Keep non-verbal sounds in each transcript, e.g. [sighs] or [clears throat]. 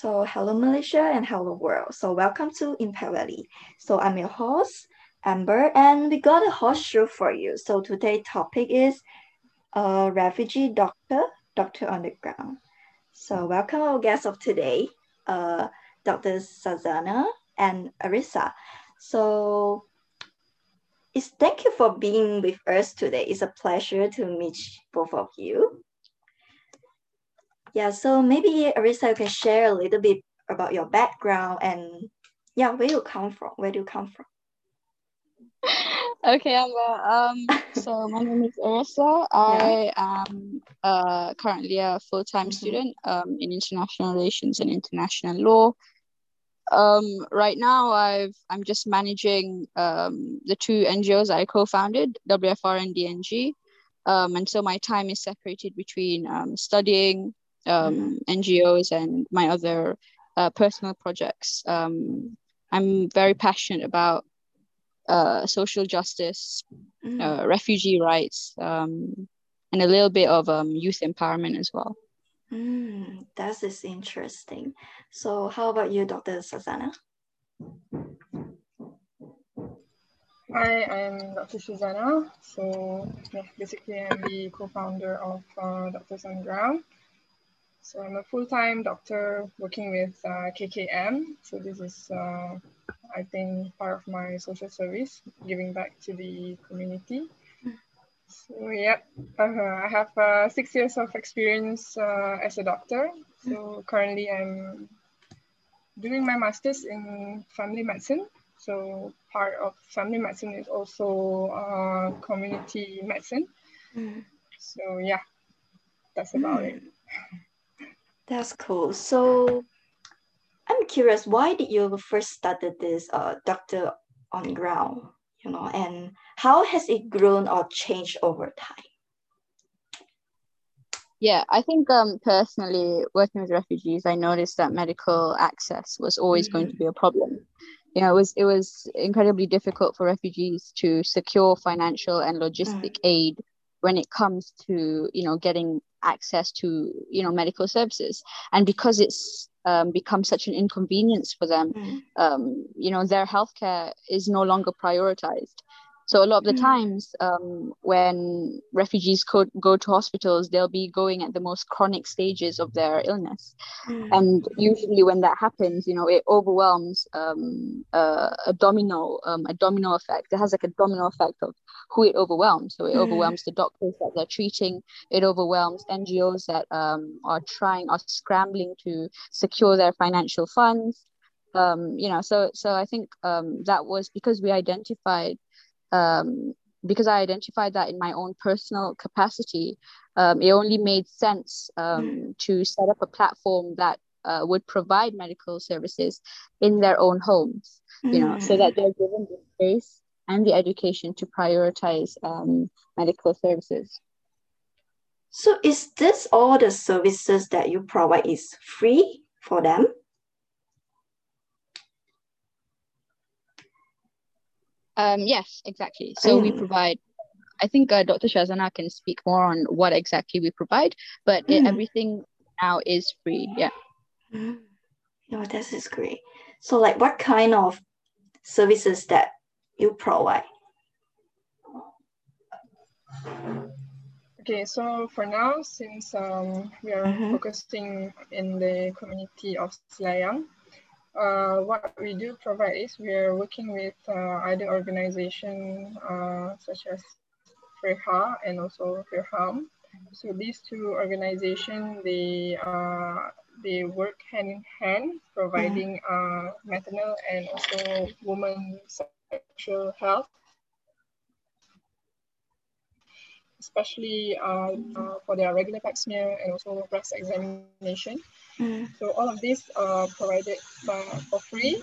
So hello Malaysia and hello world. So welcome to Impact Valley. So I'm your host, Amber, and we got a hot show for you. So today's topic is a refugee doctor, doctor on the ground. So welcome our guests of today, uh, Dr. Shazana and Arissa. So it's thank you for being with us today. It's a pleasure to meet both of you. Yeah, so maybe Arissa, you can share a little bit about your background and yeah, where you come from. Where do you come from? okay, Amber. Um, [laughs] so my name is Arissa. I yeah. am uh, currently a full-time mm-hmm. student um, in international relations and international law. Um, right now, I've I'm just managing um, the two NGOs I co-founded, WFR and DNG. Um, and so my time is separated between um, studying, um, NGOs and my other uh, personal projects. Um, I'm very passionate about uh, social justice, mm. uh, refugee rights, um, and a little bit of um, youth empowerment as well. Mm, that is interesting. So, how about you, Dr. Shazana? Hi, I'm Dr. Shazana. So, yeah, basically, I'm the co-founder of uh, Doctors on Ground. So I'm a full-time doctor working with uh, KKM. So this is, uh, I think, part of my social service, giving back to the community. So yeah, uh, I have uh, six years of experience uh, as a doctor. So currently I'm doing my master's in family medicine. So part of family medicine is also uh, community medicine. Mm. So yeah, that's about mm. it. That's cool. So I'm curious, why did you first started this uh, Doctor on Ground, you know, and how has it grown or changed over time? Yeah, I think um, personally, working with refugees, I noticed that medical access was always mm-hmm. going to be a problem. You know, it was it was incredibly difficult for refugees to secure financial and logistic mm. aid when it comes to you know getting access to you know medical services and because it's um, become such an inconvenience for them mm. um, you know their healthcare is no longer prioritized so a lot of the mm. times um, when refugees co- go to hospitals, they'll be going at the most chronic stages of their illness. Mm. And usually when that happens, you know, it overwhelms um, uh, a domino, um, a domino effect. It has like a domino effect of who it overwhelms. So it mm. overwhelms the doctors that they're treating. It overwhelms NGOs that um, are trying, are scrambling to secure their financial funds. Um, you know, so so I think um, that was because we identified um, because I identified that in my own personal capacity, um, it only made sense um, to set up a platform that uh, would provide medical services in their own homes, you know, so that they're given the space and the education to prioritize um, medical services. So is this all the services that you provide is free for them? Um, yes, exactly. So we provide. I think uh, Dr. Shazana can speak more on what exactly we provide, but mm. it, everything now is free. Yeah. Mm. No, this is great. So, like, what kind of services that you provide? Okay, so for now, since um, we are mm-hmm. focusing in the community of Selayang, uh, what we do provide is we are working with uh, other organizations uh, such as FREHA and also FIRHAM. So these two organizations, they uh, they work hand in hand, providing uh, maternal and also women sexual health especially uh, uh, for their regular pap smear and also breast examination. Mm. So all of these are provided by, for free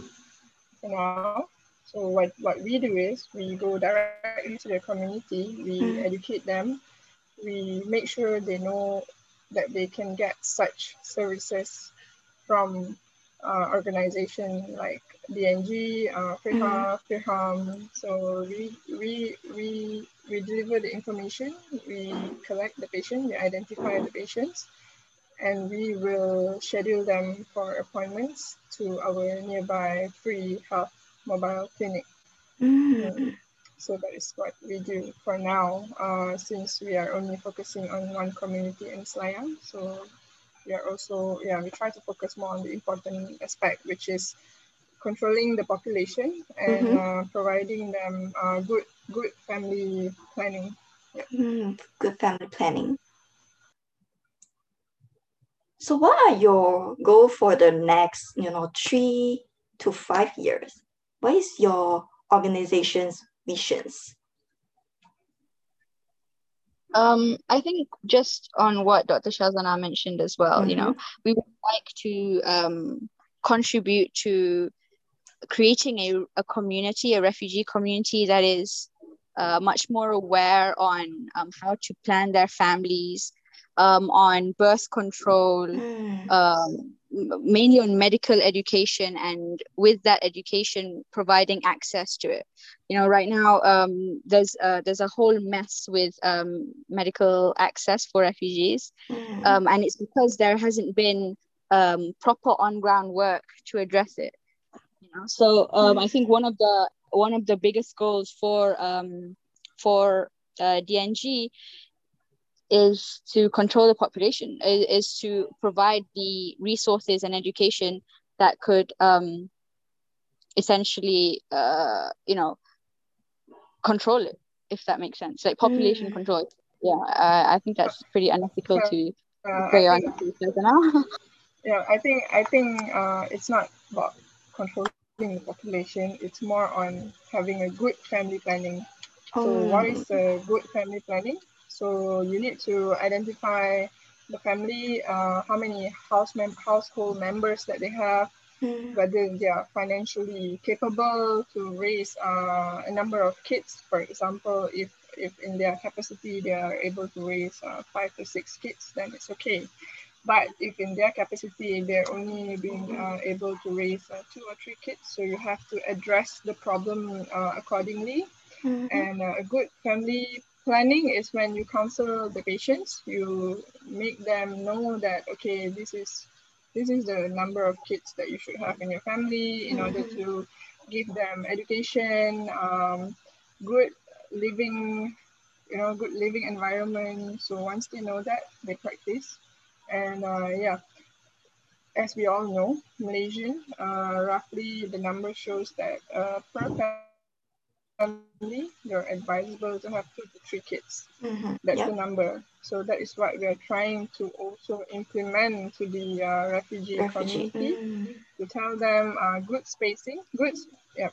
for now. So what, what we do is we go directly to the community, we mm. educate them, we make sure they know that they can get such services from uh, organization like DNG, uh, FREHA, FIRHAM. So we, we, we we deliver the information, we collect the patient, we identify the patients, and we will schedule them for appointments to our nearby free health mobile clinic. Mm. So that is what we do for now, uh, since we are only focusing on one community in Selayang. So we are also, yeah, we try to focus more on the important aspect, which is controlling the population and Mhm. uh, providing them uh, good, good family planning. Mm, good family planning. So what are your goal for the next, you know, three to five years? What is your organization's missions? Um, I think just on what Dr. Shazana mentioned as well, you know, we would like to um, contribute to creating a, a community, a refugee community that is uh, much more aware on um, how to plan their families, um, on birth control, Mm, um, mainly on medical education, and with that education, providing access to it. You know, right now um, there's uh, there's a whole mess with um, medical access for refugees, mm, um, and it's because there hasn't been um, proper on ground work to address it. You know, so um, I think one of the one of the biggest goals for um, for uh, DNG is to control the population, is, is to provide the resources and education that could um, essentially, uh, you know, control it, if that makes sense, like population Mm. control. Yeah, I, I think that's pretty unethical to Uh, say on now. yeah, I think I think uh, it's not about controlling the population. It's more on having a good family planning. So what Oh, a good family planning? So you need to identify the family, uh, how many house mem- household members that they have, mm, whether they are financially capable to raise uh, a number of kids. For example, if if in their capacity they are able to raise uh, five to six kids, then it's okay. But if in their capacity they're only being uh, able to raise uh, two or three kids, so you have to address the problem uh, accordingly. mm, And uh, a good family planning is when you counsel the patients, you make them know that okay, this is this is the number of kids that you should have in your family in order Mhm. to give them education, um, good living, you know, good living environment. So once they know that, they practice. And uh, yeah, as we all know, Malaysian, uh, roughly the number shows that uh, per family, you're advisable to have two to three kids. mhm, That's yeah, the number. So that is what we are trying to also implement to the uh, refugee, refugee. community Mm, to tell them uh, good spacing. Good, yeah,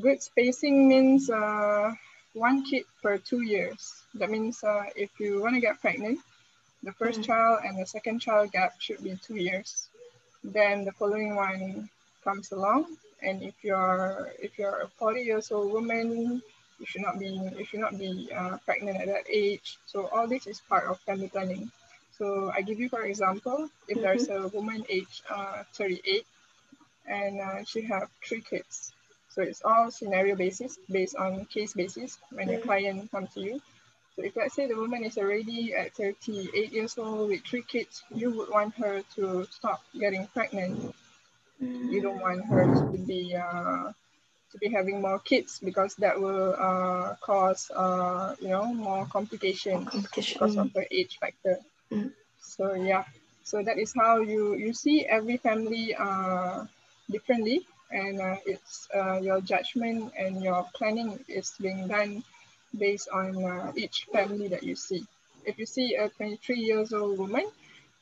good spacing means uh, one kid per two years. That means uh, if you want to get pregnant, the first Mm. child and the second child gap should be two years. Then the following one comes along, and if you're if you're a 40 years old woman, you should not be you should not be uh, pregnant at that age. So all this is part of family planning. So I give you for example, if there's a woman age uh, 38 and uh, she have three kids. So it's all scenario basis based on case basis when your Mm. client comes to you. So if let's say the woman is already at 38 years old with three kids, you would want her to stop getting pregnant. You don't want her to be uh, to be having more kids because that will uh, cause uh, you know more complications competition. because of her age factor. Mm. So yeah, so that is how you you see every family uh, differently, and uh, it's uh, your judgment and your planning is being done based on uh, each family that you see. If you see a 23 years old woman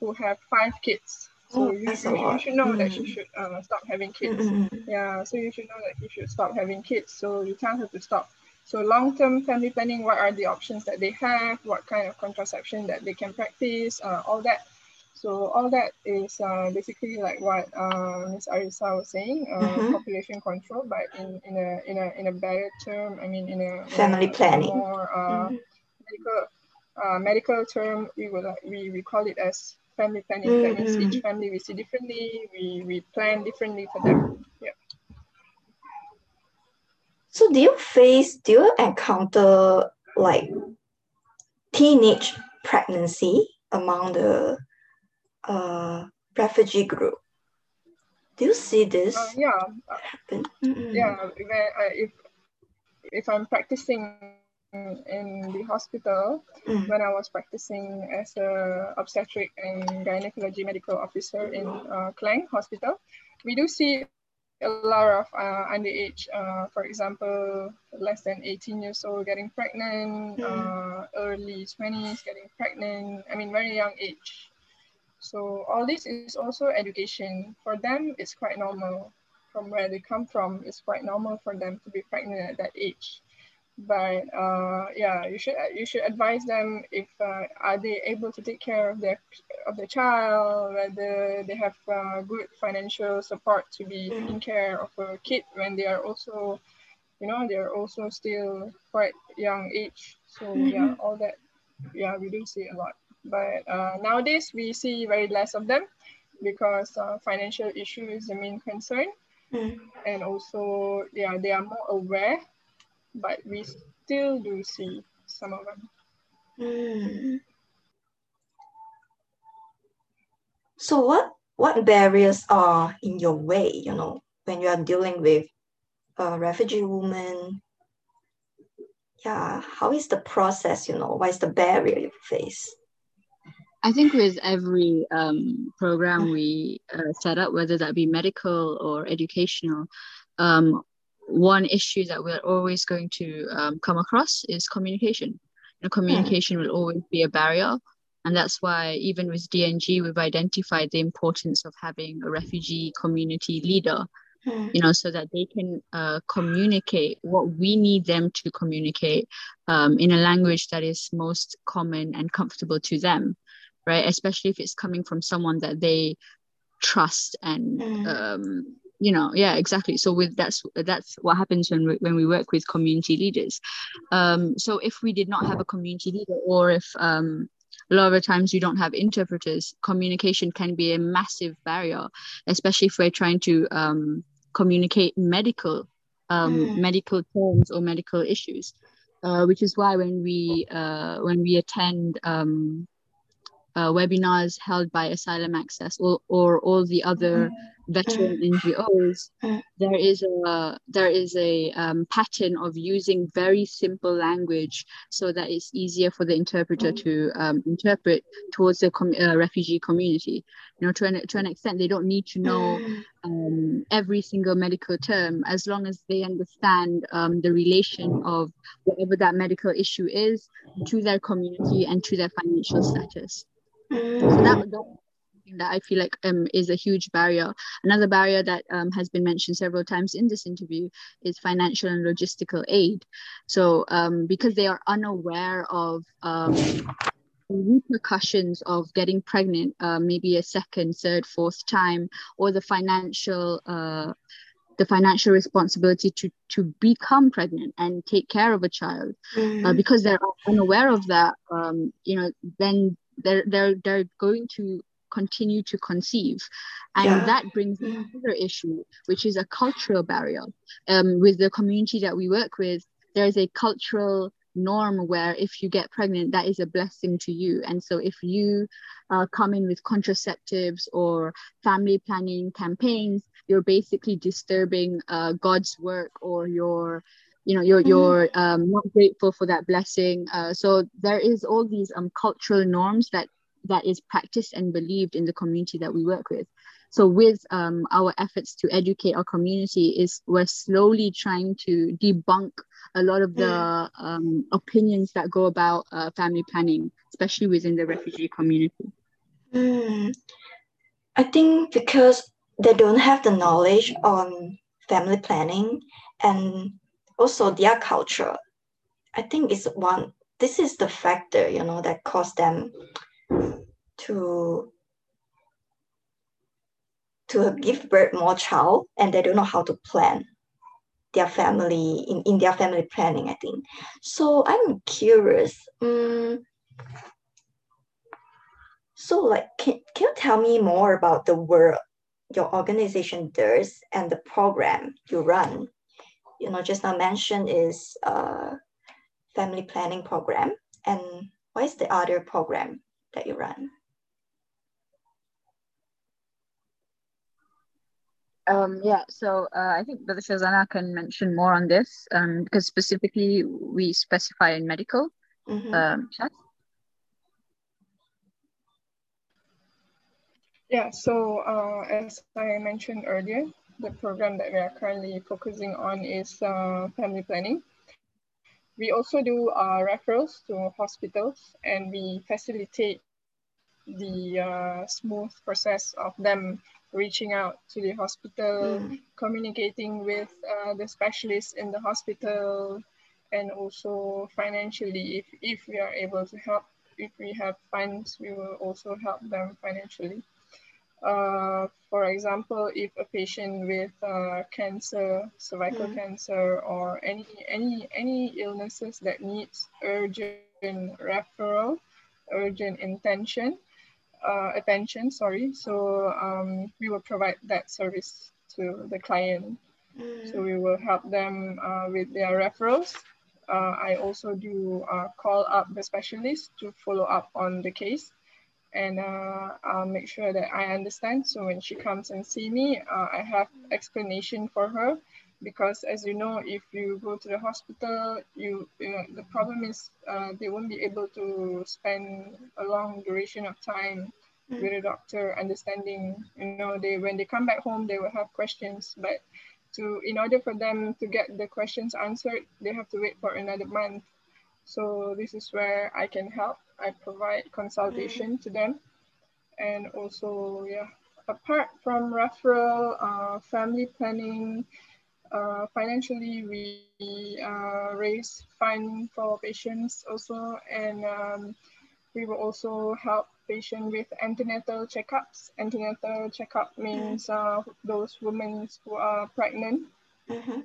who have five kids, so Oh, you, you, you should know that she Mm. should uh, stop having Mm, kids. mm, mm. Yeah, so you should know that you should stop having kids. So you tell her to stop. So long-term family planning, what are the options that they have? What kind of contraception that they can practice? Uh, all that. So all that is uh, basically like what uh, Ms. Arisa was saying, uh, Mhm. population control, but in, in a in a in a better term. I mean, in a, Family in a planning. more uh, Mm. medical uh, medical term, we would like we, we call it as family planning. That means each Mm. family we see differently. We we plan differently for them. Yeah. So do you face, do you encounter like teenage pregnancy among the uh, refugee group. Do you see this? Uh, yeah. happen? Mm-mm. Yeah. If, if I'm practicing in the hospital Mm. when I was practicing as a obstetric and gynecology medical officer in uh, Klang Hospital. We do see a lot of uh, underage, uh, for example, less than 18 years old getting pregnant, Mm. uh, early 20s getting pregnant, I mean, very young age. So all this is also education. For them, it's quite normal. From where they come from, it's quite normal for them to be pregnant at that age but uh, yeah, you should you should advise them if uh, are they able to take care of their of their child, whether they have uh, good financial support to be taking care of a kid when they are also, you know, they are also still quite young age. So yeah, all that, yeah, we do see a lot. But uh, nowadays we see very less of them because uh, financial issue is the main concern, Mm. and also yeah, they are more aware but we still do see some of them. Mm. [sighs] So what what barriers are in your way, you know, when you are dealing with a refugee woman? Yeah, how is the process, you know, what is the barrier you face? I think with every um, program we uh, set up, whether that be medical or educational, um, one issue that we're always going to um, come across is communication. You know, communication will always be a barrier. And that's why, even with DNG, we've identified the importance of having a refugee community leader, Mm. you know, so that they can uh, communicate what we need them to communicate um, in a language that is most common and comfortable to them, right? Especially if it's coming from someone that they trust and Mm. um, you know yeah exactly. So with that's that's what happens when we, when we work with community leaders. Um, so if we did not have a community leader or if um, a lot of the times you don't have interpreters communication can be a massive barrier especially if we're trying to um, communicate medical um, Mm. medical terms or medical issues. Uh, which is why when we uh, when we attend um, uh, webinars held by Asylum Access or, or all the other veteran NGOs, there is a there is a um, pattern of using very simple language so that it's easier for the interpreter Mm. to um, interpret towards the com- uh, refugee community. You know, to an to an extent, they don't need to know Mm. um, every single medical term as long as they understand um, the relation of whatever that medical issue is to their community and to their financial status. So that, that that I feel like um, is a huge barrier. Another barrier that um, has been mentioned several times in this interview is financial and logistical aid. So um, because they are unaware of um, repercussions of getting pregnant, uh, maybe a second, third, fourth time, or the financial uh, the financial responsibility to to become pregnant and take care of a child uh, Mm. because they're unaware of that um, you know then they're they're they're going to continue to conceive. And Yeah. that brings another issue which is a cultural barrier. Um, with the community that we work with there's a cultural norm where if you get pregnant that is a blessing to you. And so if you uh, come in with contraceptives or family planning campaigns you're basically disturbing uh, god's work or you're you know you're Mm. you're um, not grateful for that blessing. Uh, so there is all these um, cultural norms that that is practiced and believed in the community that we work with so with um, our efforts to educate our community is we're slowly trying to debunk a lot of the um, opinions that go about uh, family planning especially within the refugee community Mm. I think because they don't have the knowledge on family planning and also their culture. I think it's one this is the factor, you know, that caused them to to give birth more child and they don't know how to plan their family in, in their family planning, I think. So I'm curious. Um, so, like, can, can you tell me more about the work your organization does and the program you run? You know, just now mentioned is uh, family planning program, and what is the other program that you run? Um, yeah, so uh, I think Brother Shazana can mention more on this um, because specifically we specify in medical mm-hmm. um. Yeah, so uh, as I mentioned earlier, the program that we are currently focusing on is uh, family planning. We also do uh, referrals to hospitals and we facilitate the uh, smooth process of them reaching out to the hospital, mm. communicating with uh, the specialists in the hospital, and also financially, if, if we are able to help, if we have funds, we will also help them financially. Uh, for example, if a patient with uh, cancer, cervical mm. cancer, or any any any illnesses that needs urgent referral, urgent intention, uh, attention. Sorry, so um, we will provide that service to the client. Mm. So we will help them uh, with their referrals. Uh, I also do uh, call up the specialist to follow up on the case and uh, I'll make sure that I understand. So when she comes and see me, uh, I have explanation for her because as you know, if you go to the hospital, you, you know, the problem is uh, they won't be able to spend a long duration of time mm. with a doctor understanding, you know, they when they come back home, they will have questions, but to in order for them to get the questions answered, they have to wait for another month. So this is where I can help I provide consultation to them. And also, yeah, apart from referral, uh, family planning, uh, financially we uh, raise fund for patients also, and um, we will also help patient with antenatal checkups. Antenatal checkup means uh, those women who are pregnant. Mm -hmm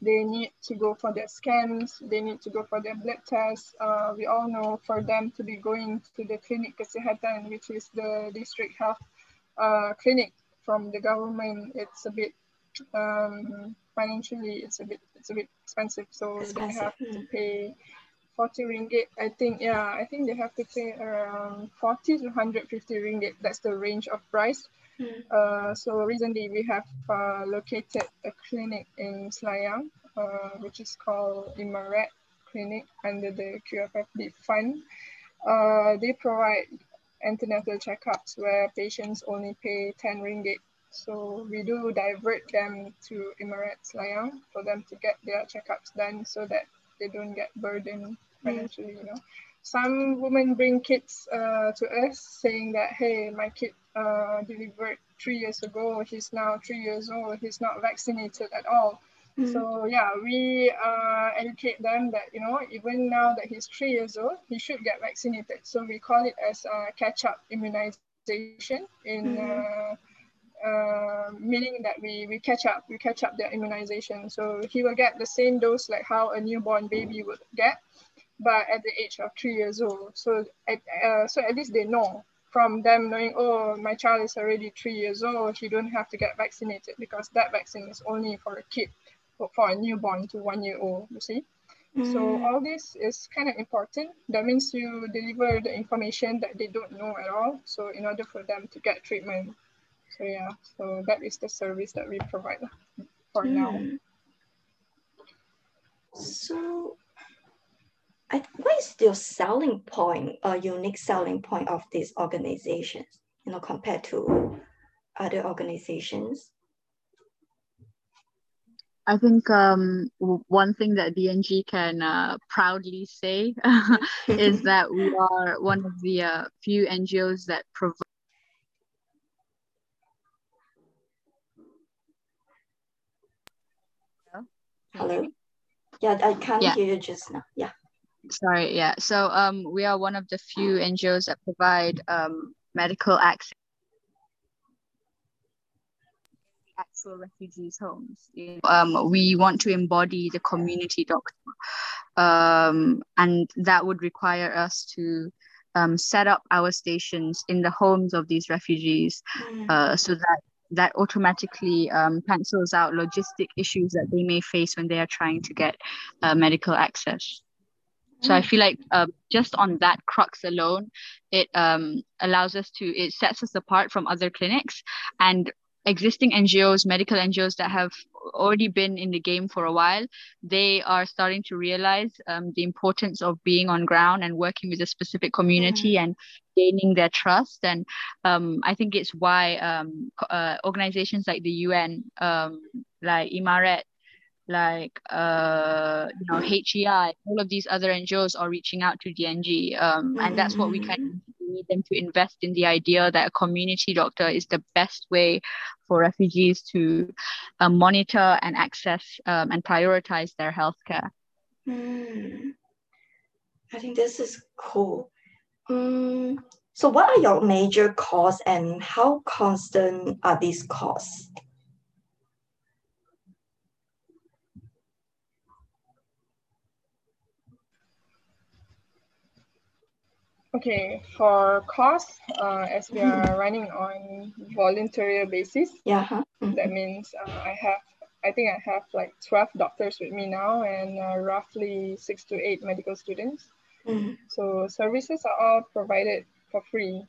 they need to go for their scans, they need to go for their blood tests. Uh, we all know for them to be going to the clinic kesihatan, which is the district health uh, clinic from the government, it's a bit um, financially, it's a bit it's a bit expensive. So expensive. they have to hmm. pay 40 ringgit. I think yeah, I think they have to pay around 40 to 150 ringgit. That's the range of price Mm. Uh, so recently we have uh, located a clinic in Selayang, uh, which is called Imaret Clinic under the QFFD fund. Uh, they provide antenatal checkups where patients only pay 10 ringgit. So we do divert them to Imaret Selayang for them to get their checkups done so that they don't get burdened mm. financially, mm. you know some women bring kids uh, to us saying that, hey, my kid uh, delivered three years ago, he's now three years old, he's not vaccinated at all. Mm-hmm. So yeah, we uh, educate them that, you know, even now that he's three years old, he should get vaccinated. So we call it as catch-up immunization in mm-hmm. Uh, meaning that we, we catch up, we catch up their immunization. So he will get the same dose like how a newborn baby would get, but at the age of three years old. So at, uh, so at least they know from them knowing, oh, my child is already three years old, he don't have to get vaccinated because that vaccine is only for a kid, for, for a newborn to one year old, you see. Mm. So all this is kind of important. That means you deliver the information that they don't know at all. So in order for them to get treatment. So yeah, so that is the service that we provide for mm. now. So I, what is your selling point, a unique selling point of these organizations, you know, compared to other organizations? I think um, one thing that DNG can uh, proudly say [laughs] is that we are one of the uh, few NGOs that provide. Hello? Yeah, I can't yeah. hear you just now. Yeah. Sorry, yeah. So um, we are one of the few NGOs that provide um, medical access actual refugees' homes. Um, we want to embody the community doctor, um, and that would require us to um, set up our stations in the homes of these refugees, mm. uh, so that that automatically um, cancels out logistic issues that they may face when they are trying to get uh, medical access. So I mm. feel like uh, just on that crux alone, it um, allows us to, it sets us apart from other clinics and existing NGOs, medical NGOs that have already been in the game for a while, they are starting to realize um, the importance of being on ground and working with a specific community mm. and gaining their trust. And um, I think it's why um, uh, organizations like the UN, um, like IMARET, like uh, you know HEI, all of these other NGOs are reaching out to DNG, um, mm-hmm. and that's what we kind of need them to invest in the idea that a community doctor is the best way for refugees to uh, monitor and access um, and prioritize their healthcare. Mm. I think this is cool. Um, so, what are your major costs and how constant are these costs? Okay, for cost, uh, as we are running on voluntary basis, yeah, huh? mm-hmm. that means uh, I have, I think I have like 12 doctors with me now and uh, roughly six to eight medical students. Mm-hmm. So services are all provided for free.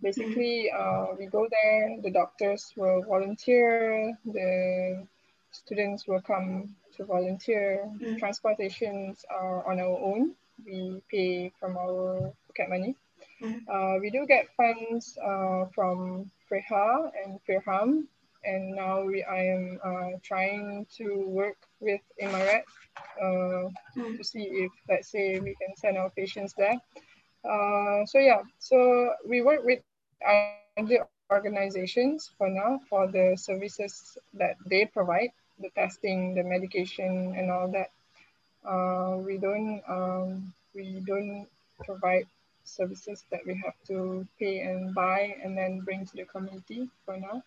Basically, mm-hmm. we go there, the doctors will volunteer, the students will come to volunteer. Mm-hmm. Transportations are on our own. We pay from our pocket money. Mm. Uh, we do get funds uh, from Freha and Firham, and now we I am uh, trying to work with Imaret uh, mm. to see if, let's say, we can send our patients there. Uh, so yeah, so we work with other organizations for now for the services that they provide, the testing, the medication, and all that. Uh, we don't um, we don't provide services that we have to pay and buy and then bring to the community for now.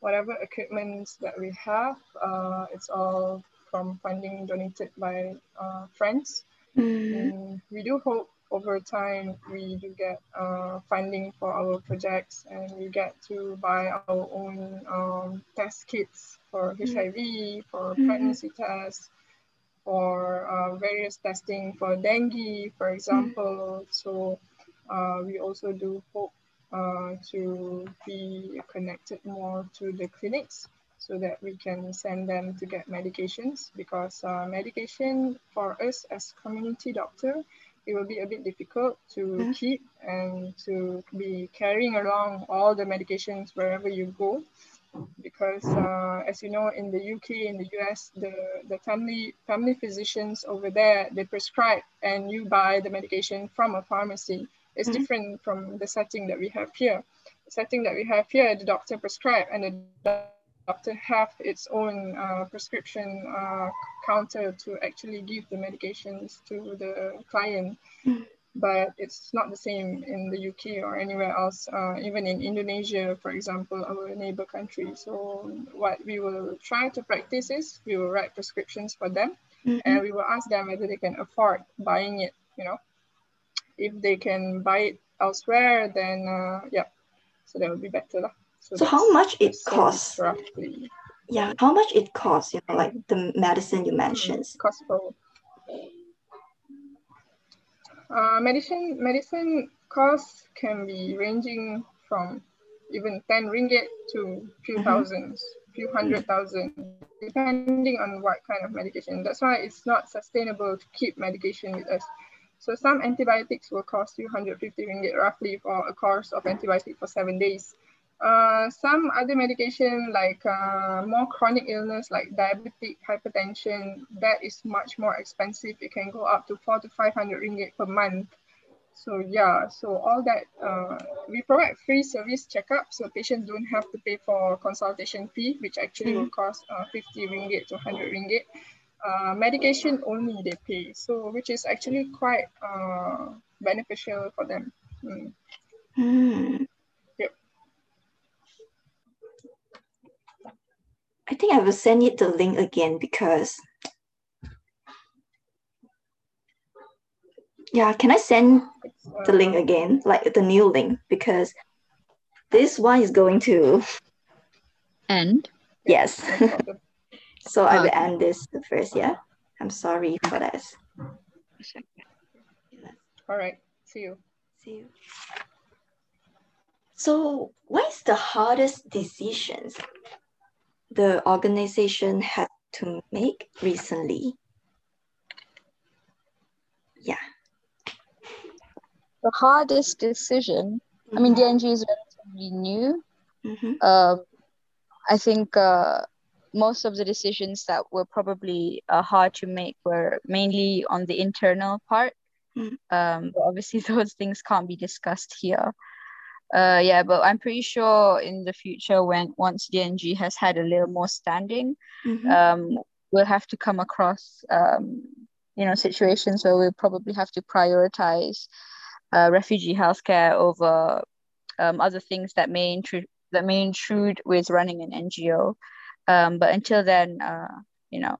Whatever equipment that we have, uh, it's all from funding donated by uh, friends. Mm. we do hope over time we do get uh, funding for our projects and we get to buy our own um, test kits for HIV, mm. for mm-hmm. pregnancy tests, for uh, various testing for dengue, for example. Mm. So uh, we also do hope uh, to be connected more to the clinics so that we can send them to get medications because uh, medication for us as community doctor, it will be a bit difficult to mm-hmm. keep and to be carrying along all the medications wherever you go because uh, as you know in the UK in the US the the family family physicians over there they prescribe and you buy the medication from a pharmacy it's mm-hmm. different from the setting that we have here. The setting that we have here, the doctor prescribe and the doctor have its own uh, prescription uh, counter to actually give the medications to the client. Mm-hmm. But it's not the same in the UK or anywhere else, uh, even in Indonesia, for example, our neighbor country. So what we will try to practice is we will write prescriptions for them mm-hmm. and we will ask them whether they can afford buying it, you know, if they can buy it elsewhere, then uh, yeah, so that would be better. Lah. So, so how much it costs? Roughly. Yeah, how much it costs, you know, like the medicine you mentioned. Mm, cost per uh, medicine medicine costs can be ranging from even 10 ringgit to few mm-hmm. thousands, few hundred thousand, depending on what kind of medication. That's why it's not sustainable to keep medication with us. So some antibiotics will cost you 150 ringgit roughly for a course of antibiotic for seven days. Uh, some other medication like uh, more chronic illness like diabetic hypertension, that is much more expensive. It can go up to four to 500 ringgit per month. So yeah, so all that, uh, we provide free service checkup. So patients don't have to pay for consultation fee, which actually mm -hmm. will cost uh, 50 ringgit to 100 ringgit uh, medication only they pay, so which is actually quite uh, beneficial for them. Mm. Mm. Yep. I think I will send you the link again because yeah, can I send the link again, like the new link because this one is going to end. Yes. So I will end this first, yeah? I'm sorry for that. All right, see you. See you. So what is the hardest decisions the organization had to make recently? Yeah. The hardest decision, I mean, DNG is relatively new. mhm, Um, I think uh, most of the decisions that were probably uh, hard to make were mainly on the internal part. Mm. Um, but obviously, [laughs] those things can't be discussed here. Uh, yeah, but I'm pretty sure in the future, when once DNG has had a little more standing, mhm. um, we'll have to come across um, you know situations where we'll probably have to prioritize uh, refugee healthcare over um, other things that may intrude that may intrude with running an NGO. Um, but until then, uh, you know,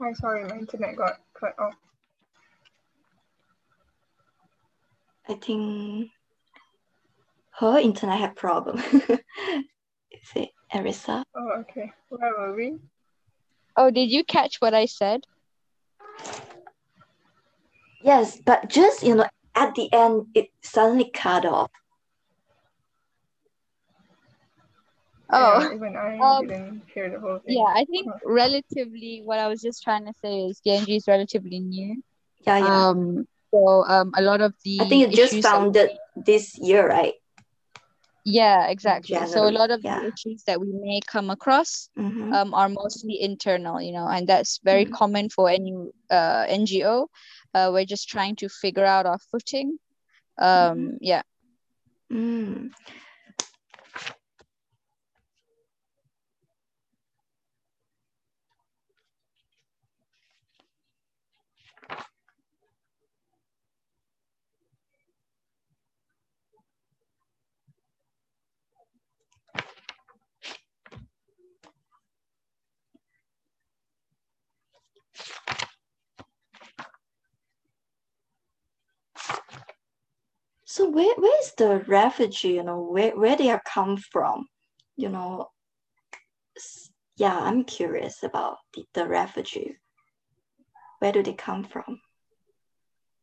Hi, sorry, my internet got cut off. I think her internet had problem. [laughs] Is it Arisa? Oh, okay. Where were we? oh, did you catch what I said? Yes, but just you know, at the end it suddenly cut off. Yeah, Oh, even I um, didn't hear the whole thing. yeah, I think relatively what I was just trying to say is DNG is relatively new. Yeah, yeah. Um, so um, a lot of the I think it just issues that- founded this year, right? Yeah, exactly. So a lot of yeah. the issues that we may come across Mm-hmm. um, are mostly internal, you know, and that's very Mhm. common for any uh, NGO. Uh, we're just trying to figure out our footing. Um, yeah. Mm. So where where is the refugee? You know where where they are come from? You know, yeah, I'm curious about the, the refugee. Where do they come from?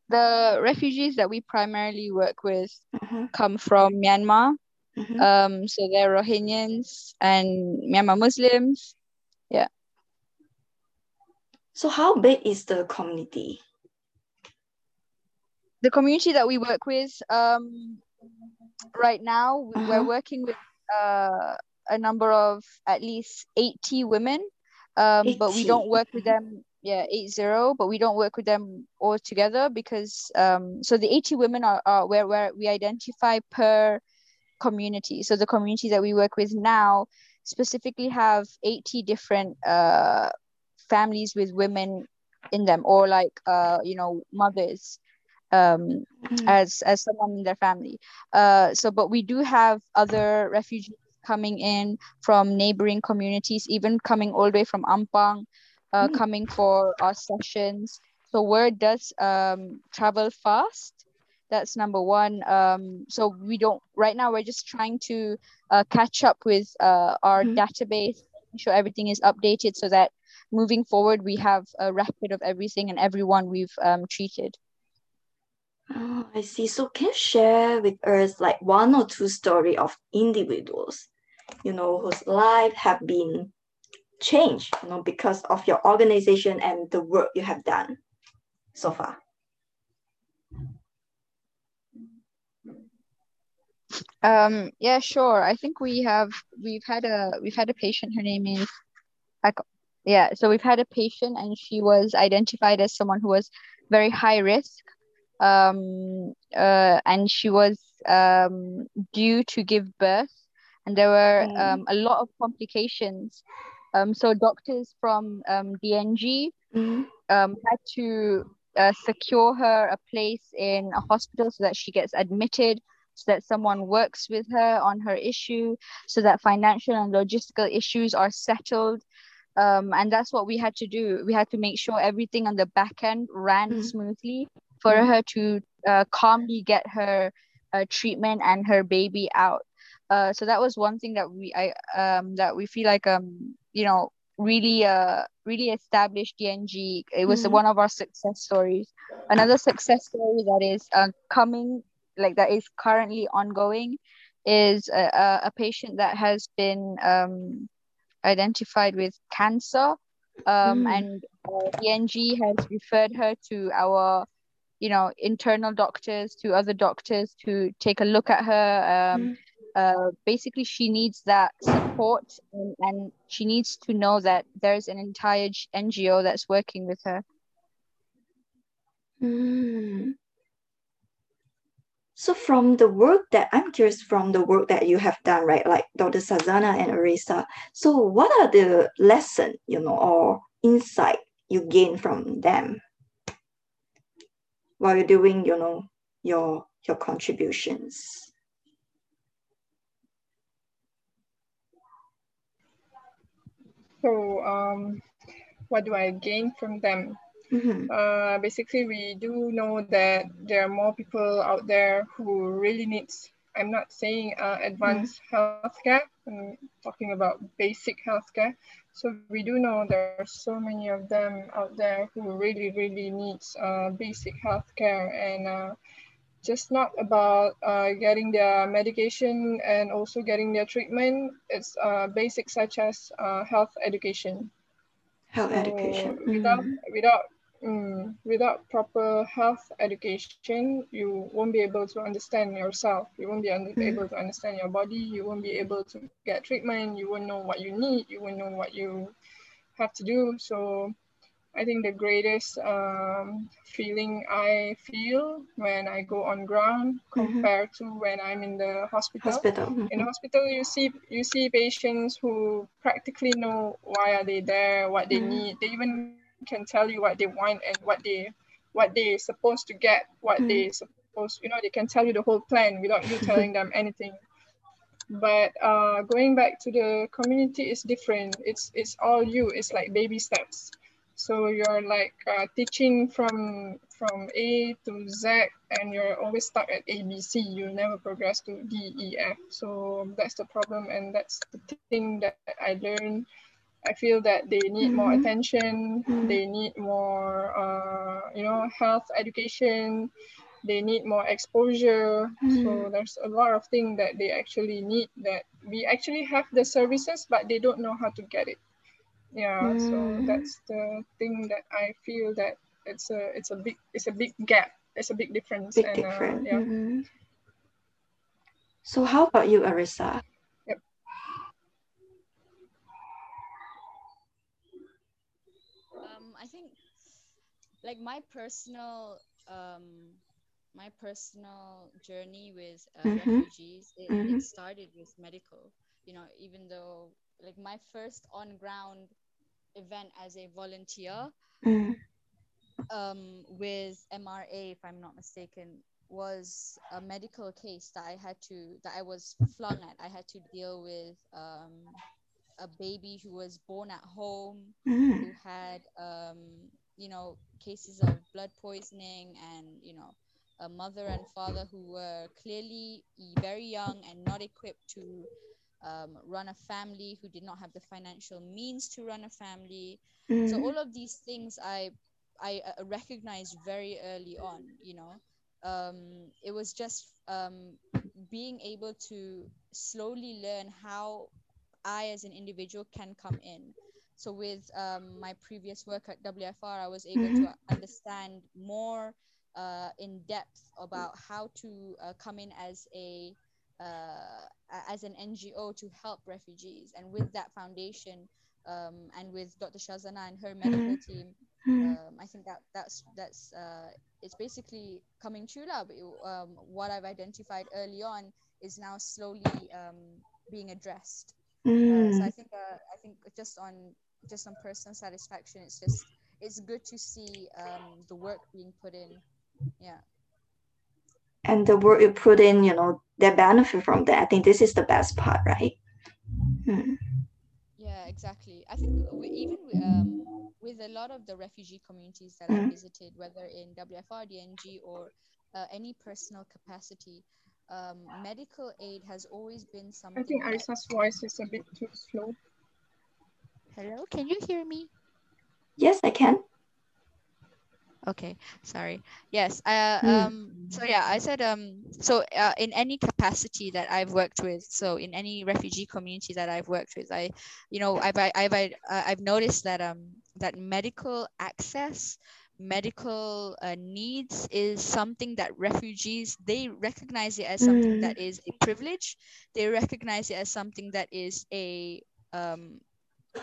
The refugees that we primarily work with Mm-hmm, come from Myanmar. mm-hmm. Um, so they're Rohingyans and Myanmar Muslims. Yeah. So how big is the community? The community that we work with um, right now, Uh-huh. we're working with uh, a number of at least 80 women, um, but we don't work with them. Yeah, eight zero, but we don't work with them all together because um, so the 80 women are, are where, where we identify per community. So the community that we work with now specifically have 80 different uh, families with women in them or like uh, you know mothers um, Mm, as as someone in their family. Uh, so, but we do have other refugees coming in from neighboring communities, even coming all the way from Ampang, uh, Mm. coming for our sessions. So word does um, travel fast. That's number one. Um, so we don't right now. We're just trying to uh, catch up with uh, our Mhm. database, making sure everything is updated, so that moving forward we have a record of everything and everyone we've um, treated. Oh, I see. So can you share with us like one or two story of individuals, you know, whose life have been changed, you know, because of your organization and the work you have done so far? Um, yeah, sure. I think we have we've had a we've had a patient. Her name is, yeah. So we've had a patient, and she was identified as someone who was very high risk. Um, uh, and she was um due to give birth, and there were Mm. um a lot of complications. Um, so doctors from um DNG Mhm. um, had to uh, secure her a place in a hospital so that she gets admitted, so that someone works with her on her issue, so that financial and logistical issues are settled. Um, and that's what we had to do. We had to make sure everything on the back end ran Mhm. smoothly for Mhm. her to uh, calmly get her uh, treatment and her baby out. Uh, so that was one thing that we I um that we feel like um you know really uh really established DNG. It was Mhm. one of our success stories. Another success story that is uh, coming like that is currently ongoing is a, a, a patient that has been um identified with cancer um Mm. and uh, DNG has referred her to our you know internal doctors to other doctors to take a look at her um Mm. uh, basically she needs that support and, and she needs to know that there's an entire ngo that's working with her Mm. So from the work that I'm curious from the work that you have done, right? Like Dr. Shazana and Arisa. So what are the lesson, you know, or insight you gain from them while you're doing, you know, your your contributions? So, um, what do I gain from them? Mhm. Uh, basically, we do know that there are more people out there who really needs. I'm not saying uh, advanced healthcare. I'm talking about basic healthcare. So we do know there are so many of them out there who really, really needs uh, basic healthcare and uh, just not about uh, getting their medication and also getting their treatment. It's uh, basic such as uh, health education. Health So education. without Mm. without mm, without proper health education, you won't be able to understand yourself. You won't be un- Mm. able to understand your body. You won't be able to get treatment. You won't know what you need. You won't know what you have to do. So I think the greatest um, feeling I feel when I go on ground compared to when I'm in the hospital Hospital. in the hospital you see you see patients who practically know why are they there what they Mhm. need they even can tell you what they want and what they what they supposed to get what Mhm. they supposed you know they can tell you the whole plan without you telling them anything. But uh, going back to the community is different. It's it's all you. It's like baby steps. So you're like uh, teaching from from a to z and you're always stuck at abc you'll never progress to d e f. So that's the problem and that's the thing that i learned i feel that they need more Mhm. attention Mhm. they need more uh, you know health education they need more exposure so Mm. there's a lot of things that they actually need that we actually have the services but they don't know how to get it yeah so that's the thing that i feel that it's a it's a big it's a big gap it's a big difference Big and difference. uh, yeah. So how about you, Arisa? um i think like my personal um my personal journey with uh, Mhm. refugees it, Mhm. it started with medical you know even though like my first on ground event as a volunteer Mm. um, with MRA, if I'm not mistaken, was a medical case that I had to that I was flung at. I had to deal with um, a baby who was born at home, Mm. who had um, you know cases of blood poisoning, and you know a mother and father who were clearly very young and not equipped to um, run a family, who did not have the financial means to run a family. So Mm. all of these things I I uh, recognized very early on. You know, um, it was just um, being able to slowly learn how I, as an individual, can come in. So with um, my previous work at WFR, I was able to Mhm. understand more uh, in depth about how to uh, come in as a uh, as an NGO to help refugees. And with that foundation, um, and with Dr. Shazana and her medical Mhm. team, Mm. um, I think that that's that's uh, it's basically coming true now. Um, what I've identified early on is now slowly um, being addressed. Uh, so I Mm. think uh, I think just on just on personal satisfaction, it's just it's good to see um, the work being put in. Yeah. And the work you put in, you know, they benefit from that. I think this is the best part, right? Mm. Yeah, exactly. I think we, even um, with a lot of the refugee communities that I Mm. visited, whether in WFR, DNG, or uh, any personal capacity, um, medical aid has always been something. I think that- Arisa's voice is a bit too slow. Hello, can you hear me? Yes, I can. Okay, sorry. Yes. Uh, Hmm. um. So yeah, I said um. So uh, in any capacity that I've worked with, so in any refugee community that I've worked with, I, you know, I've I- I've I- uh, I've noticed that um that medical access, medical uh, needs is something that refugees they recognize it as something Mm. that is a privilege. They recognize it as something that is a um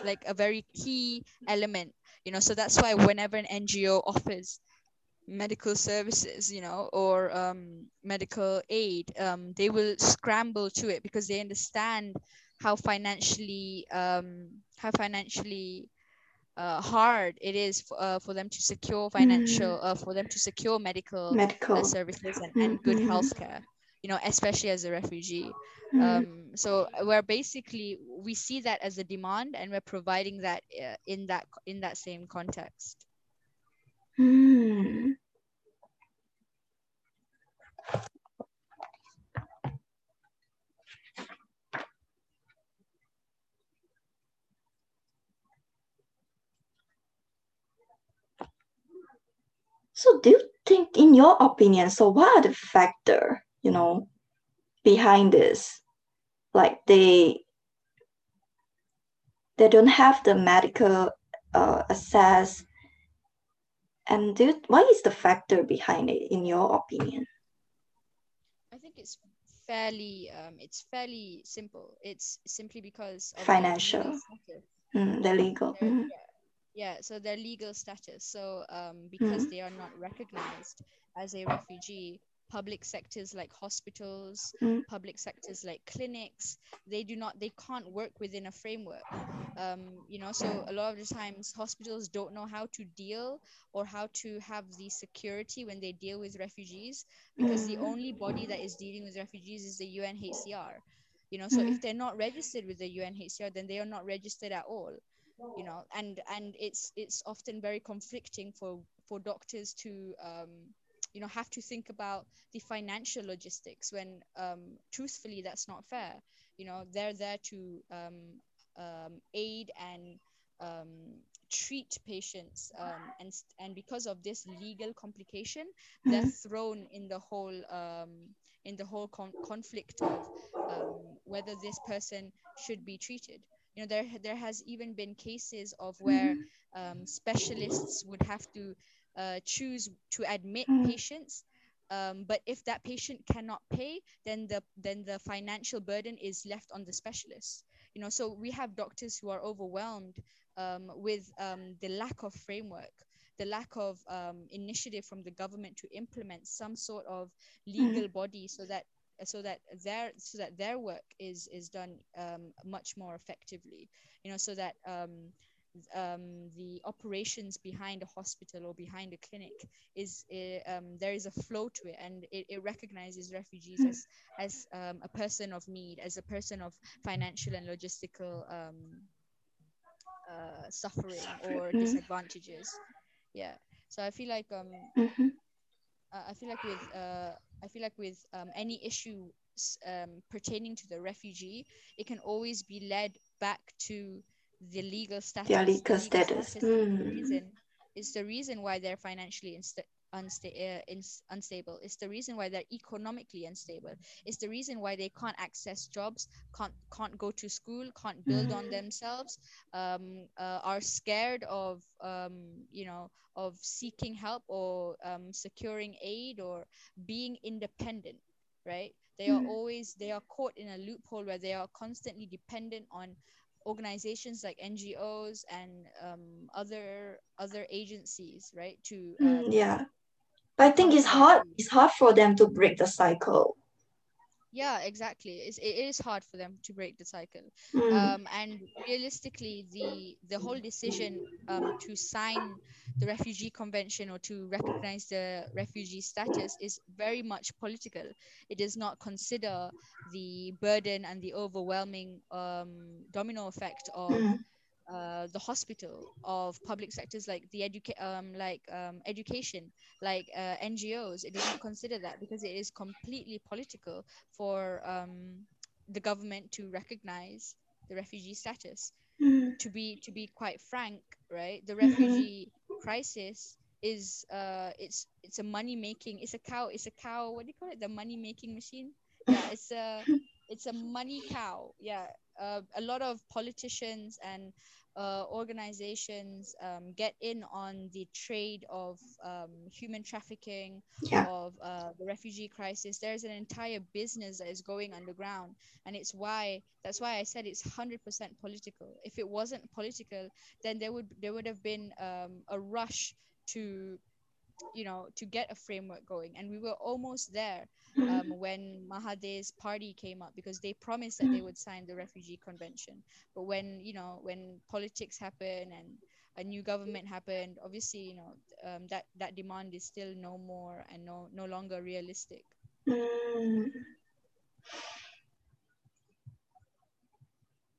like a very key element you know so that's why whenever an ngo offers medical services you know or um, medical aid um, they will scramble to it because they understand how financially um, how financially uh, hard it is for, uh, for them to secure financial uh, for them to secure medical Medical. uh, services and, and good Mhm. healthcare you know especially as a refugee Mm. um, so we're basically we see that as a demand and we're providing that uh, in that in that same context Mm. So do you think, in your opinion, so what are the factor, you know, behind this? Like they they don't have the medical uh, access and do what is the factor behind it in your opinion i think it's fairly um, it's fairly simple it's simply because of Financial. legal mm, the legal Their- mm, yeah, yeah so their legal status so um, because Mhm. they are not recognized as a refugee public sectors like hospitals Mm. public sectors like clinics they do not they can't work within a framework um, you know so a lot of the times hospitals don't know how to deal or how to have the security when they deal with refugees because the Mm. only body that is dealing with refugees is the UNHCR you know so if they're not registered with the UNHCR then they are not registered at all you know and and it's it's often very conflicting for for doctors to um you know have to think about the financial logistics when um truthfully that's not fair. You know they're there to um, um aid and um treat patients um and and because of this legal complication they're Mhm. thrown in the whole um in the whole con- conflict of um, whether this person should be treated. You know there there has even been cases of where um, specialists would have to uh, choose to admit Mhm. patients um, but if that patient cannot pay then the then the financial burden is left on the specialist. You know so we have doctors who are overwhelmed um, with um, the lack of framework the lack of um, initiative from the government to implement some sort of legal body so that so that their so that their work is is done um, much more effectively. You know so that um, the operations behind a hospital or behind a clinic is uh, um, there is a flow to it and it, it recognizes refugees as as um, a person of need as a person of financial and logistical um, uh, suffering or Mhm. disadvantages yeah so i feel like um Mhm. uh, I feel like with uh, I feel like with um, any issue um, pertaining to the refugee, it can always be led back to the legal status. Their The legal status. is the Mm. reason is the reason why they're financially insta- unsta- uh, unstable. It's the reason why they're economically unstable. It's the reason why they can't access jobs, can't can't go to school, can't build on Mm. themselves, um, uh, are scared of um, you know of seeking help or um, securing aid or being independent right they are Mm. always they are caught in a loophole where they are constantly dependent on organizations like ngos and um, other other agencies right to Mm, um, yeah. But i think it's hard it's hard for them to break the cycle yeah exactly it's, it is hard for them to break the cycle Mm. um, and realistically the the whole decision um, to sign the refugee convention or to recognize the refugee status is very much political it does not consider the burden and the overwhelming um, domino effect of Mm. Uh, the hospital of public sectors like the educa- um, like um, education like uh, ngos it does not consider that because it is completely political for um, the government to recognize the refugee status. Mm. to be to be quite frank right the Mhm. refugee crisis is uh it's it's a money making it's a cow it's a cow what do you call it? The money making machine? Yeah it's a [laughs] it's a money cow. Yeah uh, a lot of politicians and uh, organizations um, get in on the trade of um, human trafficking Yeah. of uh, the refugee crisis. There's an entire business that is going underground. And it's why that's why i said it's 100% political. If it wasn't political then there would there would have been um, a rush to you know to get a framework going and we were almost there Mm. um, when Mahathir's party came up because they promised that they would sign the refugee convention but when you know when politics happened and a new government happened obviously you know um, that that demand is still no more and no no longer realistic Mm.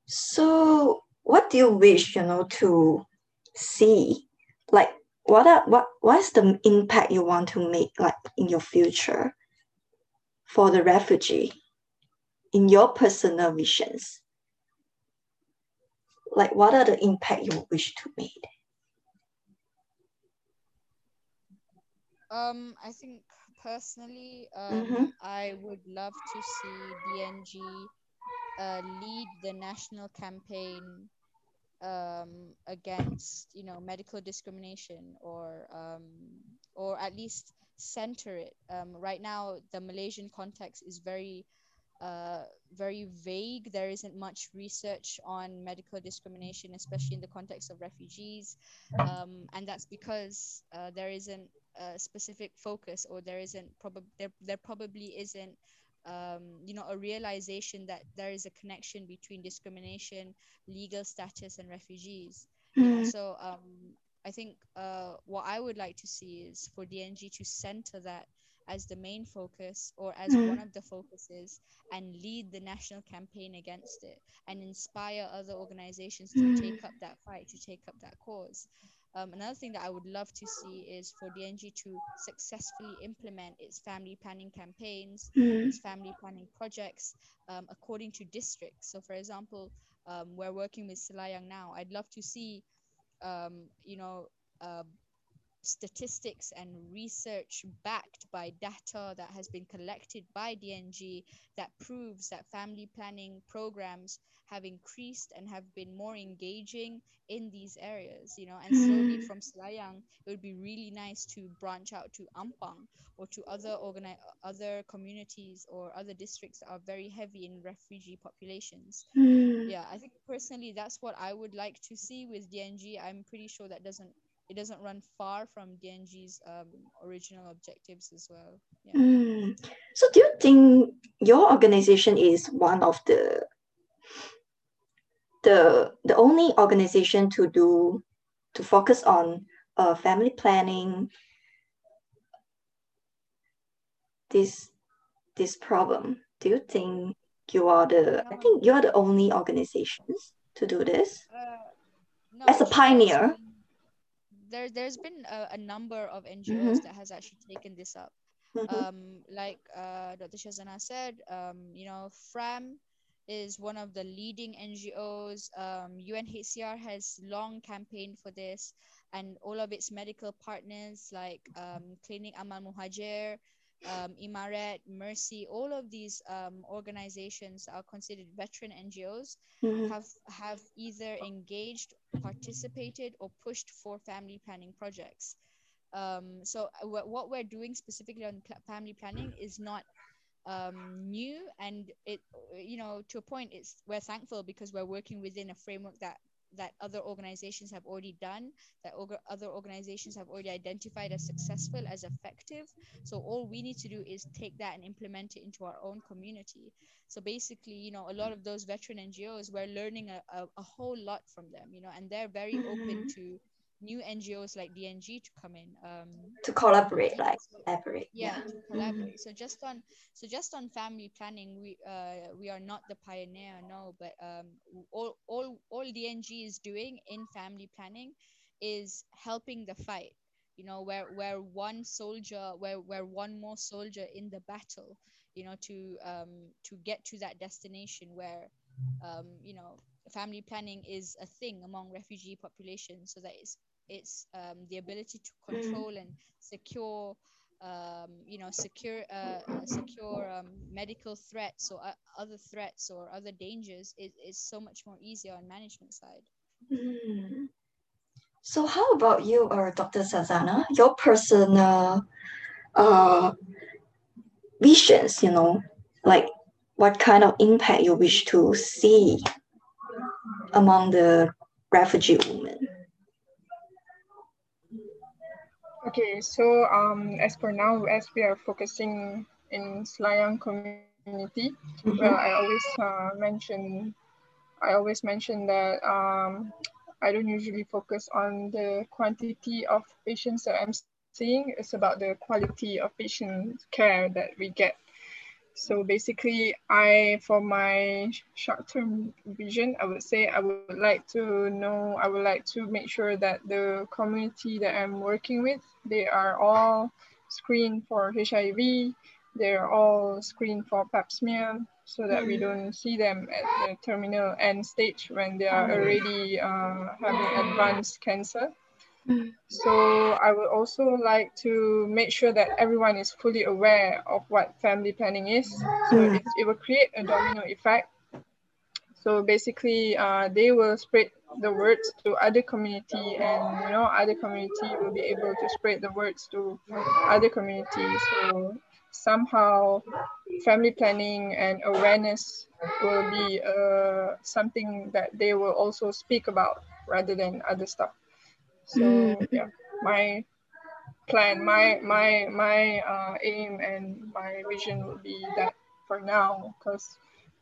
So, what do you wish, you know, to see? Like, what are what what's the impact you want to make, like in your future, for the refugee, in your personal visions? Like, what are the impact you wish to make? Um, I think personally, um, Mhm. I would love to see DNG uh, lead the national campaign um, against, you know, medical discrimination, or um, or at least center it. Um, right now, the Malaysian context is very uh, very vague. There isn't much research on medical discrimination, especially in the context of refugees, um, and that's because uh, there isn't a specific focus, or there isn't probably there, there probably isn't um, you know a realization that there is a connection between discrimination, legal status, and refugees. Mm. so um, I think uh, what I would like to see is for DNG to center that as the main focus or as Mm. one of the focuses and lead the national campaign against it and inspire other organizations to Mm. take up that fight, to take up that cause. Um, another thing that I would love to see is for DNG to successfully implement its family planning campaigns, Mm. its family planning projects um, according to districts. So, for example, um, we're working with Selayang now. I'd love to see, um, you know, uh, statistics and research backed by data that has been collected by DNG that proves that family planning programs have increased and have been more engaging in these areas, you know, and slowly Mm. from Selayang, it would be really nice to branch out to Ampang or to other organi- other communities or other districts that are very heavy in refugee populations. Mm. Yeah, I think personally that's what I would like to see with DNG. I'm pretty sure that doesn't it doesn't run far from DNG's um, original objectives as well. Yeah. Mm. So, do you think your organization is one of the the the only organization to do to focus on uh, family planning this this problem? Do you think you are the? I think you are the only organizations to do this. Uh, no, As a pioneer. There, there's been a, a number of NGOs Mhm. that has actually taken this up. Mhm. um, like uh, Dr. Shazana said, um, you know, FRAM is one of the leading NGOs. Um, UNHCR has long campaigned for this, and all of its medical partners like um, Clinic Amal Muhajir, um, Imaret, Mercy, all of these um, organizations are considered veteran NGOs Mhm. have have either engaged, participated, or pushed for family planning projects. Um, so uh, what what we're doing specifically on pl- family planning is not um, new, and it you know to a point it's we're thankful because we're working within a framework that that other organizations have already done that other organizations have already identified as successful as effective so all we need to do is take that and implement it into our own community so basically you know a lot of those veteran ngos we're learning a, a, a whole lot from them you know and they're very open Mhm. to new NGOs like DNG to come in um, to collaborate, like collaborate. Yeah, yeah. to collaborate. Mm-hmm. So just on so just on family planning, we uh we are not the pioneer, no, but um all all all DNG is doing in family planning is helping the fight. You know, where where one soldier, where where one more soldier in the battle, you know, to um to get to that destination where um you know family planning is a thing among refugee populations so that it's it's um, the ability to mm. control and secure um, you know secure uh, uh, secure um, medical threats or uh, other threats or other dangers is, is so much more easier on management side mm. so how about you or uh, dr shazana your personal uh, visions you know like what kind of impact you wish to see among the refugee women Okay, so um, as for now, as we are focusing in Selayang community, mm-hmm. well, I always uh, mention, I always mention that um, I don't usually focus on the quantity of patients that I'm seeing. It's about the quality of patient care that we get so basically, I, for my short-term vision, I would say I would like to know, I would like to make sure that the community that I'm working with, they are all screened for HIV, they're all screened for pap smear, so that we don't see them at the terminal end stage when they are already uh, having advanced cancer. So I would also like to make sure that everyone is fully aware of what family planning is. So it, it will create a domino effect. So basically, uh, they will spread the words to other community, and you know, other community will be able to spread the words to other communities. So somehow, family planning and awareness will be uh, something that they will also speak about rather than other stuff. So mm. yeah, my plan, my my my uh, aim and my vision would be that for now, because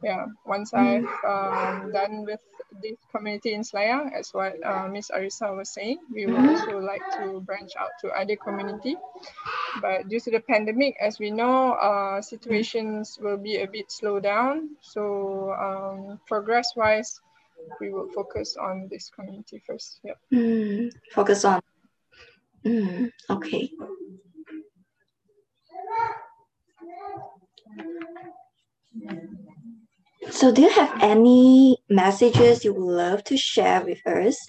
yeah, once mm. I've um, done with this community in Selayang, as what uh, Miss Arisa was saying, we would mm. also like to branch out to other community. But due to the pandemic, as we know, uh, situations will be a bit slowed down. So um, progress-wise, we will focus on this community first. Yeah. Mm, focus on. Mm, okay. So, do you have any messages you would love to share with us?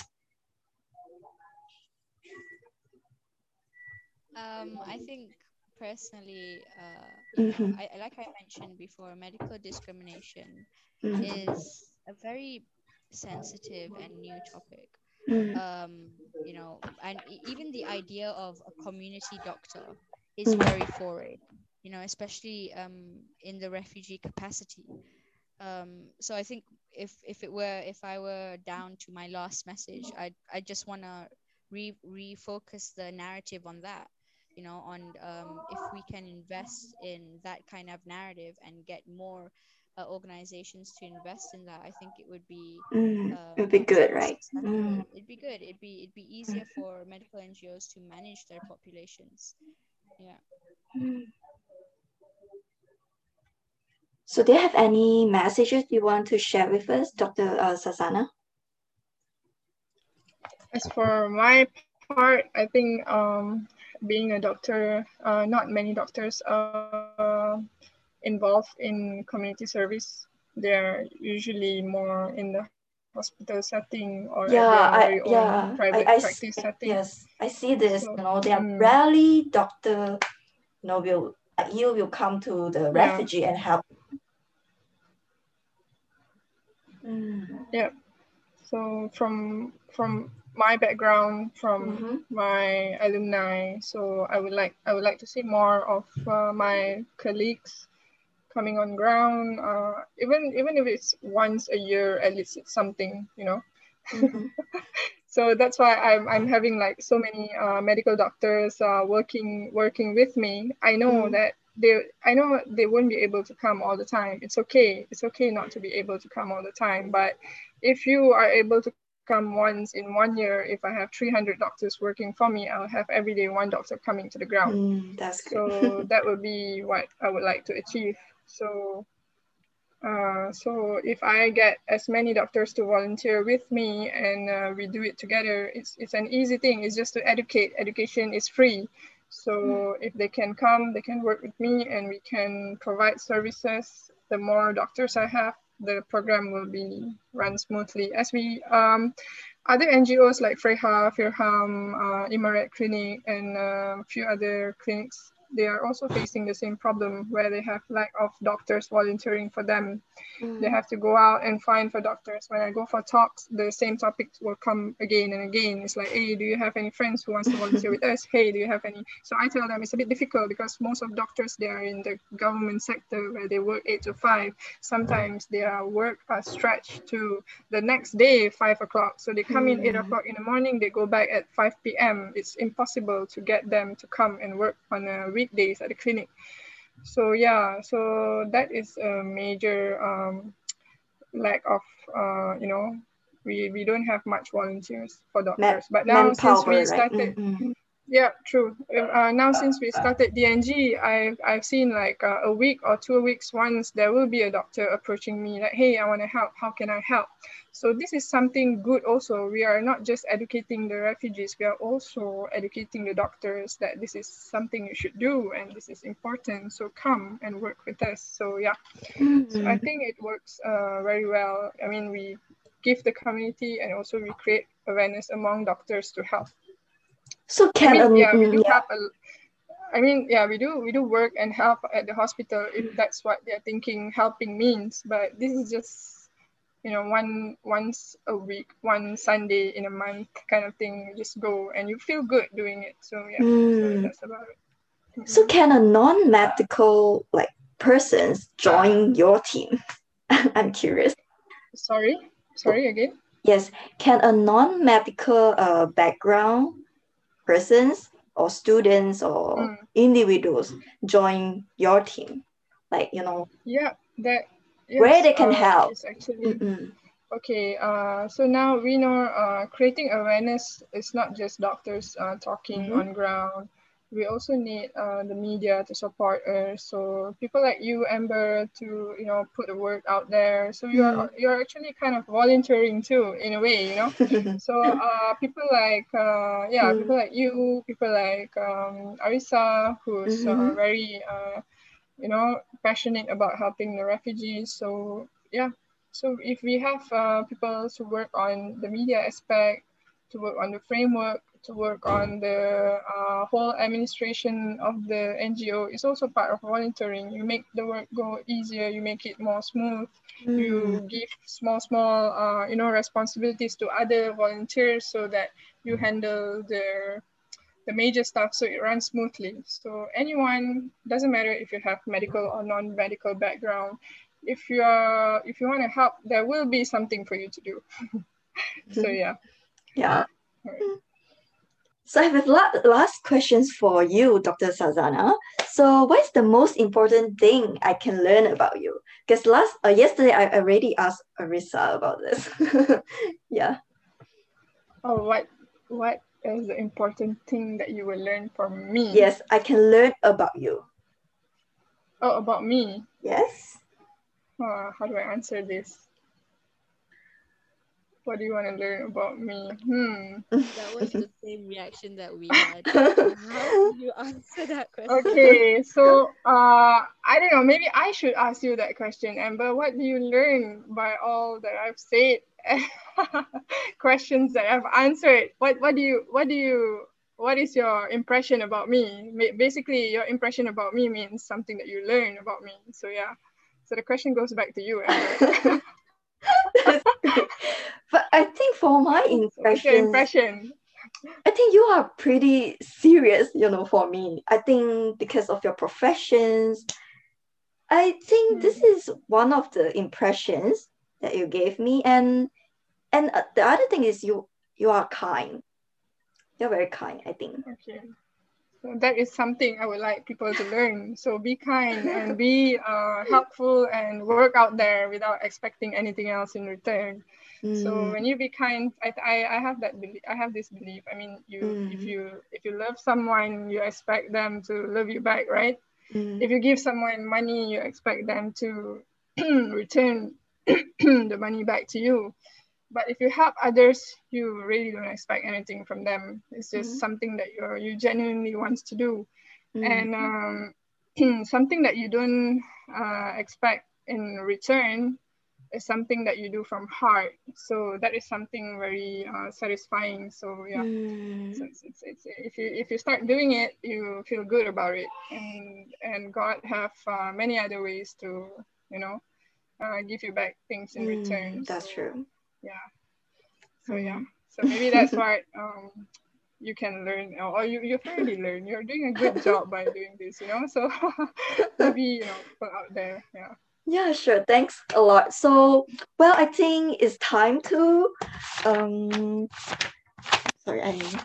Um, I think personally, uh, mm-hmm. I, like I mentioned before, medical discrimination mm-hmm. is a very sensitive and new topic. Mm. Um, you know, and even the idea of a community doctor is mm. very foreign. You know, especially um, in the refugee capacity. Um, so I think if if it were if I were down to my last message, I I just want to re refocus the narrative on that. You know, on um, if we can invest in that kind of narrative and get more uh, organizations to invest in that, I think it would be mm, uh, it'd be good, right? Mm. It'd be good. It'd be it'd be easier mm. for medical NGOs to manage their populations. Yeah. Mm. So, do you have any messages you want to share with us, Dr. Uh, Shazana? As for my part, I think um, being a doctor, uh, not many doctors uh, involved in community service. They're usually more in the hospital setting or yeah, I, yeah, private I, I practice see, setting. Yes, I see this. So, you know, they are um, rarely doctor. You know, will you will come to the yeah. refugee and help. Mm. Yeah. So from from my background from mm-hmm. my alumni so i would like i would like to see more of uh, my colleagues coming on ground uh, even even if it's once a year at least it's something you know mm-hmm. [laughs] so that's why I'm, I'm having like so many uh, medical doctors uh, working working with me i know mm-hmm. that they i know they won't be able to come all the time it's okay it's okay not to be able to come all the time but if you are able to come once in one year. If I have 300 doctors working for me, I'll have every day one doctor coming to the ground. Mm, that's good. So [laughs] that would be what I would like to achieve. So, uh, so if I get as many doctors to volunteer with me and uh, we do it together, it's it's an easy thing. It's just to educate. Education is free. So mm. if they can come, they can work with me, and we can provide services. The more doctors I have, the program will be run smoothly. As we um, other NGOs like Freha, Firham, uh, Imaret Clinic, and uh, a few other clinics they are also facing the same problem where they have lack of doctors volunteering for them. Mm. They have to go out and find for doctors. When I go for talks, the same topics will come again and again. It's like, hey, do you have any friends who wants to volunteer with us? Hey, do you have any? So I tell them it's a bit difficult because most of doctors they are in the government sector where they work eight to five. Sometimes their work are stretched to the next day five o'clock. So they come mm. in eight mm. o'clock in the morning, they go back at five p.m. It's impossible to get them to come and work on a weekdays at the clinic. So yeah, so that is a major um, lack of, uh, you know, we, we don't have much volunteers for doctors. but now since we started, right? mm-hmm. Yeah, true. Uh, now since we started DNG, I've, I've seen like uh, a week or two weeks once there will be a doctor approaching me like, hey, I want to help. How can I help? So this is something good also. We are not just educating the refugees, we are also educating the doctors that this is something you should do and this is important. So come and work with us. So yeah, mm-hmm. so I think it works uh, very well. I mean, we give the community and also we create awareness among doctors to help. So can I mean, yeah, we do have a, I mean, yeah, we do we do work and help at the hospital if that's what they're thinking helping means. But this is just you know one once a week one sunday in a month kind of thing you just go and you feel good doing it. So yeah mm. so that's about it. Mm-hmm. so can a non-medical like persons join your team? [laughs] I'm curious. Sorry? Sorry again? Yes. Can a non-medical uh, background persons or students or mm. individuals join your team like you know yeah that yes, where they can uh, help. Actually, okay, uh, so now we know uh, creating awareness is not just doctors uh, talking mm-hmm. on ground. We also need uh, the media to support us. So people like you, Amber, to you know put the word out there. So you're mm-hmm. you're actually kind of volunteering too, in a way, you know. [laughs] so uh, people like uh, yeah, mm-hmm. people like you, people like um, Arisa, who's uh, mm-hmm. very uh, you know, passionate about helping the refugees. So yeah, so if we have uh, people to work on the media aspect, to work on the framework, to work on the uh, whole administration of the NGO, is also part of volunteering. You make the work go easier, you make it more smooth, mm. you give small, small, uh, you know, responsibilities to other volunteers so that you handle their the major stuff so it runs smoothly. So anyone, doesn't matter if you have medical or non-medical background, if you are if you want to help, there will be something for you to do. [laughs] so mm-hmm. yeah. Yeah. Right. So I have la- last questions for you, Dr. Shazana. So what is the most important thing I can learn about you? Because last uh, yesterday I already asked Arisa about this. [laughs] yeah. Oh, what what is the important thing that you will learn from me? Yes, I can learn about you. Oh, about me? Yes. Uh, how do I answer this? What do you want to learn about me? Hmm. That was the same reaction that we had. [laughs] How do you answer that question? Okay, so uh, I don't know. Maybe I should ask you that question, Amber. What do you learn by all that I've said [laughs] questions that I've answered. What what do you what do you what is your impression about me? Basically, your impression about me means something that you learn about me. So yeah. So the question goes back to you, [laughs] but I think for my impression, impression, I think you are pretty serious, you know, for me. I think because of your professions, I think mm. this hmm. is one of the impressions that you gave me and and uh, the other thing is you you are kind you're very kind i think okay So that is something I would like people to learn. So be kind and be uh, helpful and work out there without expecting anything else in return. Mm. So when you be kind, I, I, I have that belief. I have this belief. I mean, you mm. if you if you love someone, you expect them to love you back, right? Mm. If you give someone money, you expect them to [clears throat] return [clears throat] the money back to you. But if you help others, you really don't expect anything from them. It's just mm-hmm. something that you you genuinely wants to do, mm-hmm. and um, [clears throat] something that you don't uh, expect in return is something that you do from heart. So that is something very uh, satisfying. So yeah, mm. so it's, it's, it's, if you if you start doing it, you feel good about it, and and God have uh, many other ways to you know uh, give you back things in mm, return. That's so, true. yeah. So yeah. So maybe that's why um you can learn or you you've already learned you're doing a good [laughs] job by doing this you know? So [laughs] maybe you know put out there. Yeah yeah sure. Thanks a lot. So well i think it's time to um sorry i mean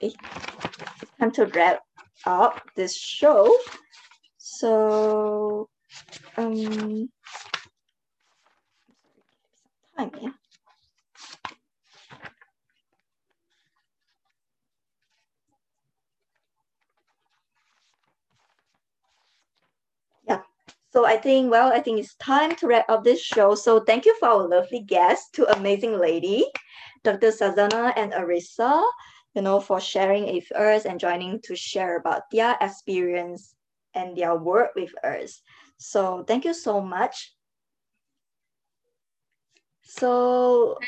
it's time to wrap up this show. So um time yeah So I think, well, I think it's time to wrap up this show. So thank you for our lovely guests, two amazing lady, Dr. Shazana and Arisa, you know, for sharing with us and joining to share about their experience and their work with us. So thank you so much. So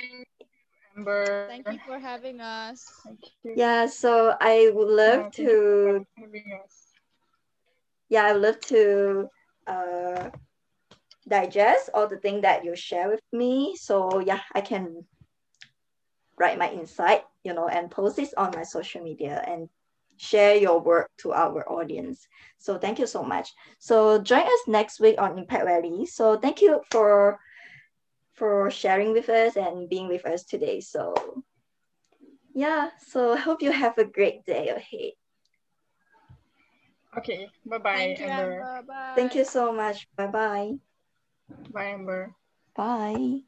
Amber. Thank you for having us. Thank you. Yeah, so I would love yeah, to yeah, I would love to uh, digest all the things that you share with me. So yeah, I can write my insight, you know, and post this on my social media and share your work to our audience. So thank you so much. So join us next week on Impact Valley. So thank you for for sharing with us and being with us today. So yeah, so I hope you have a great day ahead. Okay, bye-bye, Thank you, Amber. Amber. Bye. Thank you so much. Bye-bye. Bye, Amber. Bye.